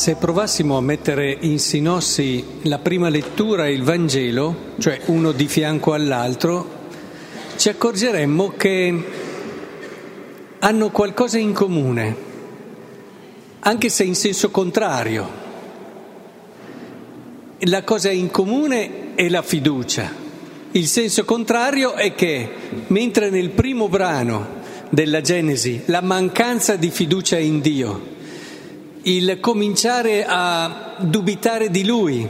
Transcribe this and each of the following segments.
Se provassimo a mettere in sinossi la prima lettura e il Vangelo, cioè uno di fianco all'altro, ci accorgeremmo che hanno qualcosa in comune, anche se in senso contrario. La cosa in comune è la fiducia. Il senso contrario è che mentre nel primo brano della Genesi la mancanza di fiducia in Dio, il cominciare a dubitare di Lui,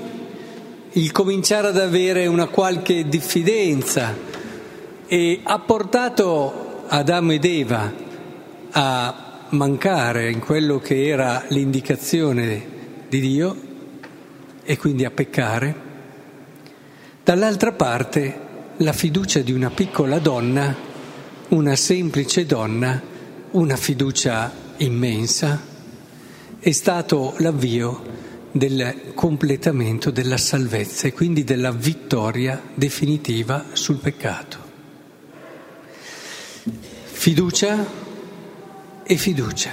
il cominciare ad avere una qualche diffidenza e ha portato Adamo ed Eva a mancare in quello che era l'indicazione di Dio e quindi a peccare. Dall'altra parte la fiducia di una piccola donna, una semplice donna, una fiducia immensa è stato l'avvio del completamento della salvezza e quindi della vittoria definitiva sul peccato. Fiducia e fiducia.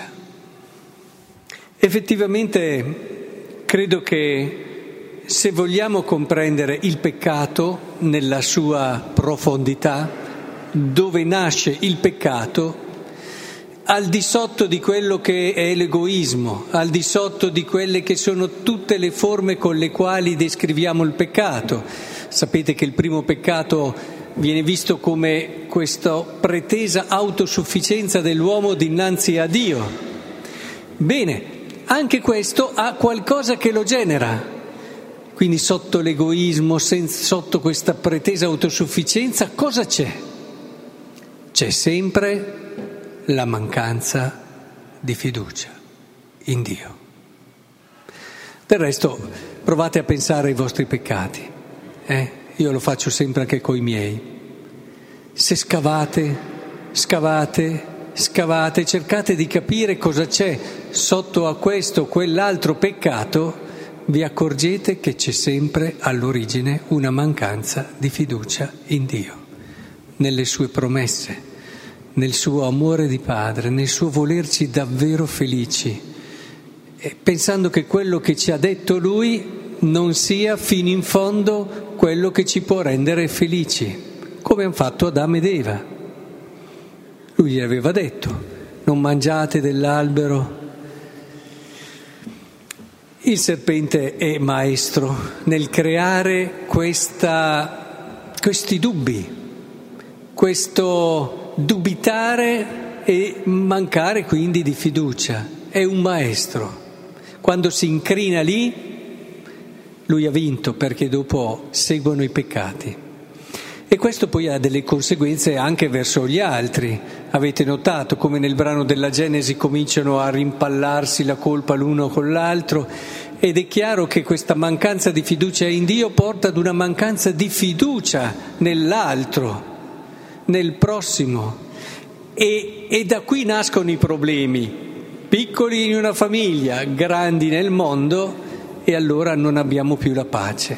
Effettivamente credo che se vogliamo comprendere il peccato nella sua profondità, dove nasce il peccato, al di sotto di quello che è l'egoismo, al di sotto di quelle che sono tutte le forme con le quali descriviamo il peccato. Sapete che il primo peccato viene visto come questa pretesa autosufficienza dell'uomo dinanzi a Dio. Bene, anche questo ha qualcosa che lo genera. Quindi sotto l'egoismo, sotto questa pretesa autosufficienza, cosa c'è? C'è sempre la mancanza di fiducia in Dio. Del resto provate a pensare ai vostri peccati, eh? io lo faccio sempre anche coi miei. Se scavate, scavate, scavate, cercate di capire cosa c'è sotto a questo o quell'altro peccato, vi accorgete che c'è sempre all'origine una mancanza di fiducia in Dio, nelle sue promesse nel suo amore di padre, nel suo volerci davvero felici, pensando che quello che ci ha detto lui non sia fino in fondo quello che ci può rendere felici, come hanno fatto Adamo ed Eva. Lui gli aveva detto, non mangiate dell'albero. Il serpente è maestro nel creare questa, questi dubbi, questo dubitare e mancare quindi di fiducia. È un maestro. Quando si incrina lì, lui ha vinto perché dopo seguono i peccati. E questo poi ha delle conseguenze anche verso gli altri. Avete notato come nel brano della Genesi cominciano a rimpallarsi la colpa l'uno con l'altro ed è chiaro che questa mancanza di fiducia in Dio porta ad una mancanza di fiducia nell'altro nel prossimo. E, e da qui nascono i problemi, piccoli in una famiglia, grandi nel mondo, e allora non abbiamo più la pace.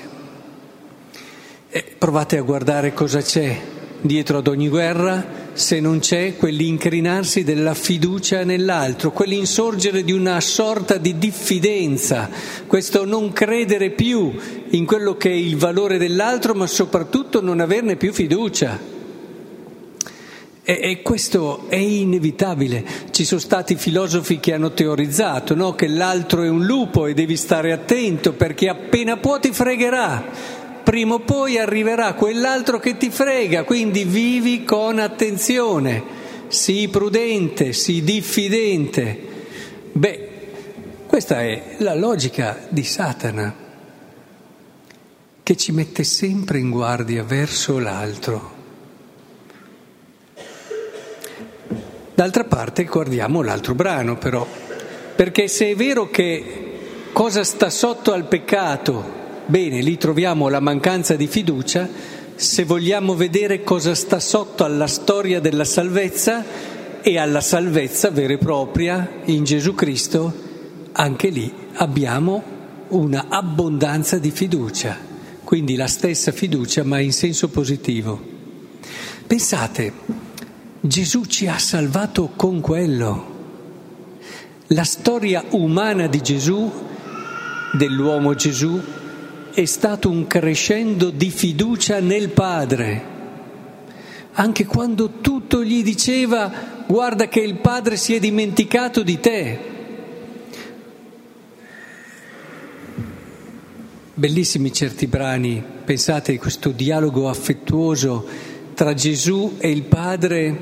E provate a guardare cosa c'è dietro ad ogni guerra se non c'è quell'incrinarsi della fiducia nell'altro, quell'insorgere di una sorta di diffidenza, questo non credere più in quello che è il valore dell'altro, ma soprattutto non averne più fiducia. E, e, questo è inevitabile. Ci sono stati filosofi che hanno teorizzato no? che l'altro è un lupo e devi stare attento perché appena può ti fregherà. Prima o poi arriverà quell'altro che ti frega, quindi vivi con attenzione, sii prudente, sii diffidente. Beh, questa è la logica di Satana, che ci mette sempre in guardia verso l'altro. D'altra parte guardiamo l'altro brano però, perché se è vero che cosa sta sotto al peccato, bene, lì troviamo la mancanza di fiducia, se vogliamo vedere cosa sta sotto alla storia della salvezza e alla salvezza vera e propria in Gesù Cristo, anche lì abbiamo una abbondanza di fiducia, quindi la stessa fiducia ma in senso positivo. Pensate, Gesù ci ha salvato con quello. La storia umana di Gesù dell'uomo Gesù è stato un crescendo di fiducia nel Padre. Anche quando tutto gli diceva guarda che il Padre si è dimenticato di te. Bellissimi certi brani, pensate a questo dialogo affettuoso tra Gesù e il Padre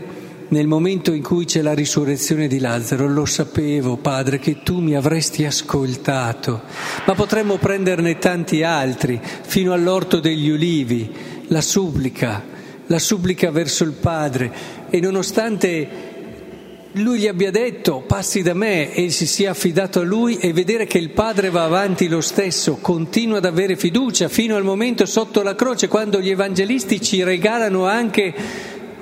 nel momento in cui c'è la risurrezione di Lazzaro, lo sapevo, Padre, che tu mi avresti ascoltato, ma potremmo prenderne tanti altri, fino all'orto degli ulivi, la supplica, la supplica verso il Padre, e nonostante lui gli abbia detto passi da me e si sia affidato a lui e vedere che il padre va avanti lo stesso, continua ad avere fiducia fino al momento sotto la croce, quando gli evangelisti ci regalano anche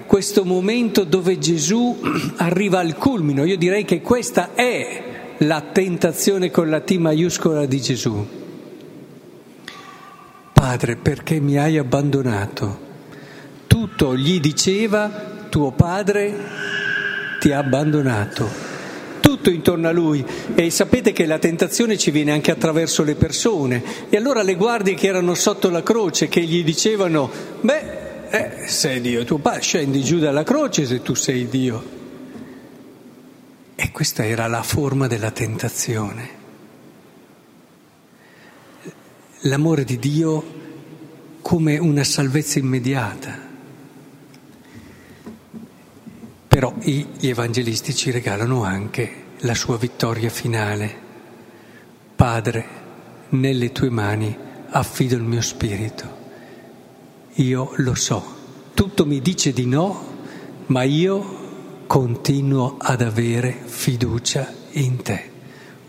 questo momento dove Gesù arriva al culmine. Io direi che questa è la tentazione con la T maiuscola di Gesù. Padre, perché mi hai abbandonato? Tutto gli diceva, tuo padre ti ha abbandonato. Tutto intorno a lui e sapete che la tentazione ci viene anche attraverso le persone e allora le guardie che erano sotto la croce che gli dicevano beh eh, sei Dio tuo padre, scendi giù dalla croce se tu sei Dio. E questa era la forma della tentazione. L'amore di Dio come una salvezza immediata. Però gli evangelisti ci regalano anche la sua vittoria finale. Padre, nelle tue mani affido il mio spirito. Io lo so, tutto mi dice di no, ma io continuo ad avere fiducia in te,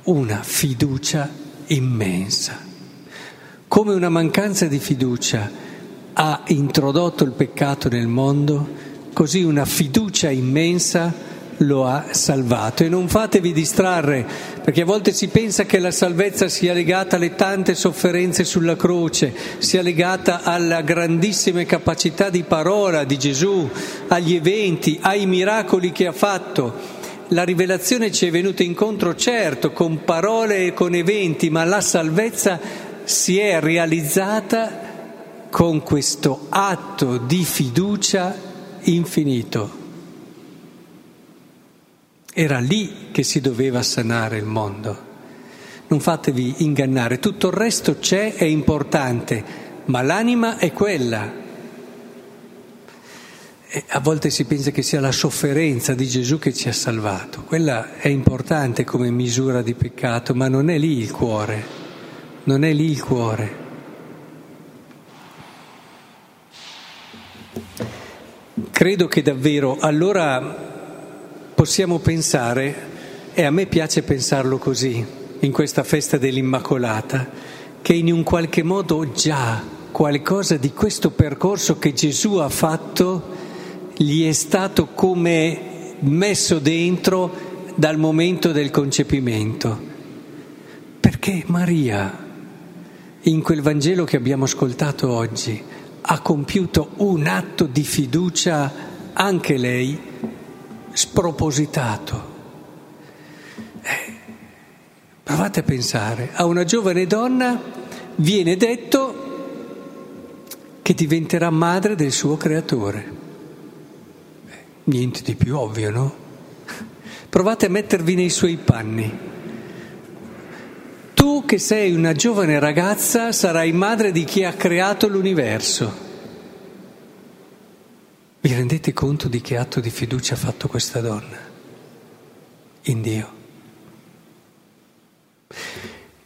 una fiducia immensa. Come una mancanza di fiducia ha introdotto il peccato nel mondo, così una fiducia immensa lo ha salvato. E non fatevi distrarre, perché a volte si pensa che la salvezza sia legata alle tante sofferenze sulla croce, sia legata alla grandissima capacità di parola di Gesù, agli eventi, ai miracoli che ha fatto. La rivelazione ci è venuta incontro, certo, con parole e con eventi, ma la salvezza si è realizzata con questo atto di fiducia infinito. Era lì che si doveva sanare il mondo. Non fatevi ingannare, tutto il resto c'è, è importante, ma l'anima è quella. E a volte si pensa che sia la sofferenza di Gesù che ci ha salvato. Quella è importante come misura di peccato, ma non è lì il cuore. Non è lì il cuore. Credo che davvero allora possiamo pensare, e a me piace pensarlo così, in questa festa dell'Immacolata, che in un qualche modo già qualcosa di questo percorso che Gesù ha fatto gli è stato come messo dentro dal momento del concepimento. Perché Maria, in quel Vangelo che abbiamo ascoltato oggi, ha compiuto un atto di fiducia anche lei spropositato. Eh, provate a pensare, a una giovane donna viene detto che diventerà madre del suo creatore. Eh, niente di più ovvio, no? Provate a mettervi nei suoi panni. Tu che sei una giovane ragazza sarai madre di chi ha creato l'universo. Vi rendete conto di che atto di fiducia ha fatto questa donna in Dio?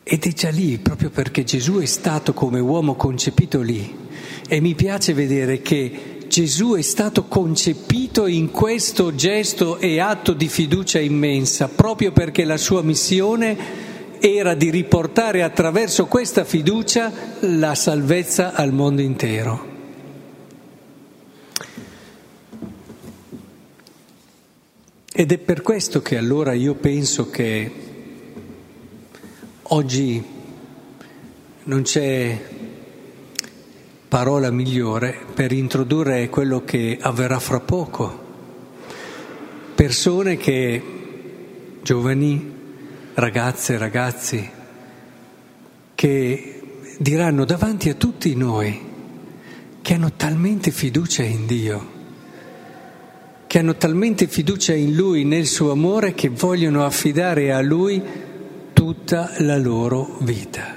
Ed è già lì, proprio perché Gesù è stato come uomo concepito lì. E mi piace vedere che Gesù è stato concepito in questo gesto e atto di fiducia immensa, proprio perché la sua missione era di riportare attraverso questa fiducia la salvezza al mondo intero. Ed è per questo che allora io penso che oggi non c'è parola migliore per introdurre quello che avverrà fra poco. Persone che, giovani, ragazze, ragazzi, che diranno davanti a tutti noi che hanno talmente fiducia in Dio, che hanno talmente fiducia in Lui, nel suo amore, che vogliono affidare a Lui tutta la loro vita.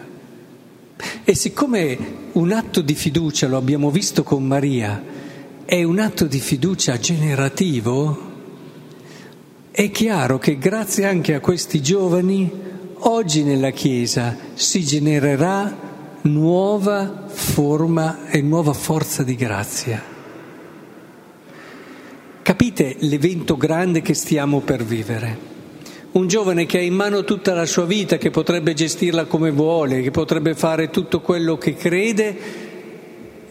E siccome un atto di fiducia, lo abbiamo visto con Maria, è un atto di fiducia generativo, è chiaro che grazie anche a questi giovani, oggi nella Chiesa si genererà nuova forma e nuova forza di grazia. Capite l'evento grande che stiamo per vivere? Un giovane che ha in mano tutta la sua vita, che potrebbe gestirla come vuole, che potrebbe fare tutto quello che crede,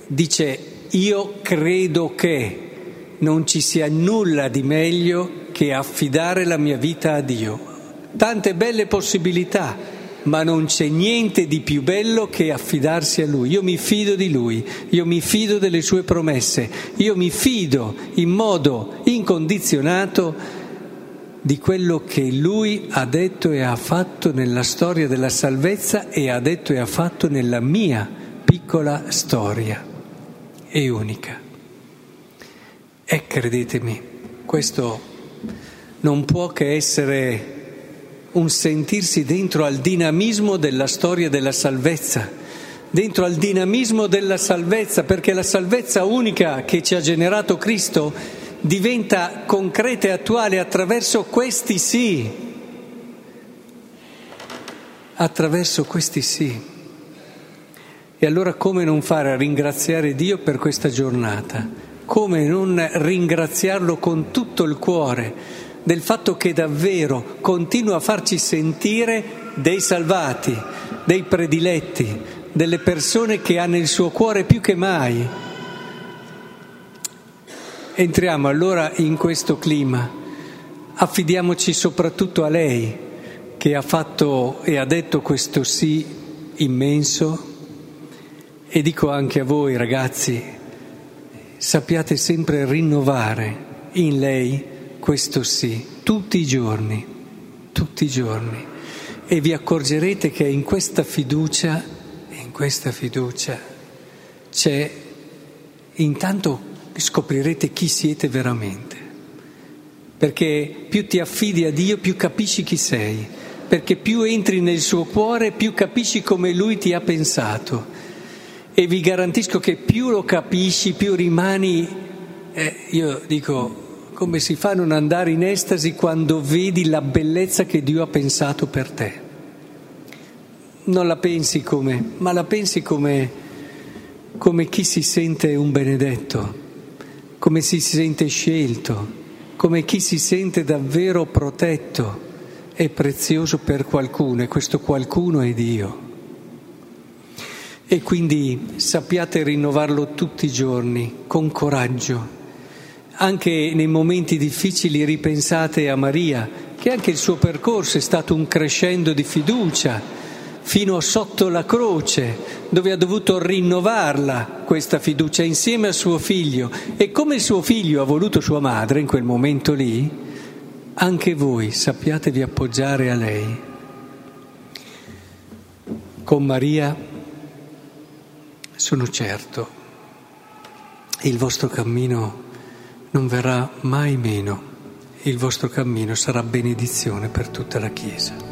dice io credo che non ci sia nulla di meglio che affidare la mia vita a Dio. Tante belle possibilità, ma non c'è niente di più bello che affidarsi a Lui. Io mi fido di Lui, io mi fido delle sue promesse, io mi fido in modo incondizionato di quello che lui ha detto e ha fatto nella storia della salvezza e ha detto e ha fatto nella mia piccola storia e unica. E credetemi, questo non può che essere un sentirsi dentro al dinamismo della storia della salvezza, dentro al dinamismo della salvezza, perché la salvezza unica che ci ha generato Cristo diventa concreta e attuale attraverso questi sì, attraverso questi sì. E allora come non fare a ringraziare Dio per questa giornata? Come non ringraziarlo con tutto il cuore del fatto che davvero continua a farci sentire dei salvati, dei prediletti, delle persone che ha nel suo cuore più che mai. Entriamo allora in questo clima, affidiamoci soprattutto a lei che ha fatto e ha detto questo sì immenso. E dico anche a voi ragazzi, sappiate sempre rinnovare in lei questo sì, tutti i giorni, tutti i giorni e vi accorgerete che in questa fiducia, in questa fiducia c'è intanto scoprirete chi siete veramente. Perché più ti affidi a Dio, più capisci chi sei. Perché più entri nel suo cuore, più capisci come Lui ti ha pensato. E vi garantisco che più lo capisci, più rimani, eh, io dico, come si fa a non andare in estasi quando vedi la bellezza che Dio ha pensato per te? Non la pensi come, ma la pensi come, come chi si sente un benedetto come si sente scelto, come chi si sente davvero protetto e prezioso per qualcuno e questo qualcuno è Dio. E quindi sappiate rinnovarlo tutti i giorni con coraggio. Anche nei momenti difficili ripensate a Maria, che anche il suo percorso è stato un crescendo di fiducia fino sotto la croce, dove ha dovuto rinnovarla questa fiducia insieme a suo figlio. E come suo figlio ha voluto sua madre in quel momento lì, anche voi sappiatevi appoggiare a lei. Con Maria sono certo, il vostro cammino non verrà mai meno, il vostro cammino sarà benedizione per tutta la Chiesa.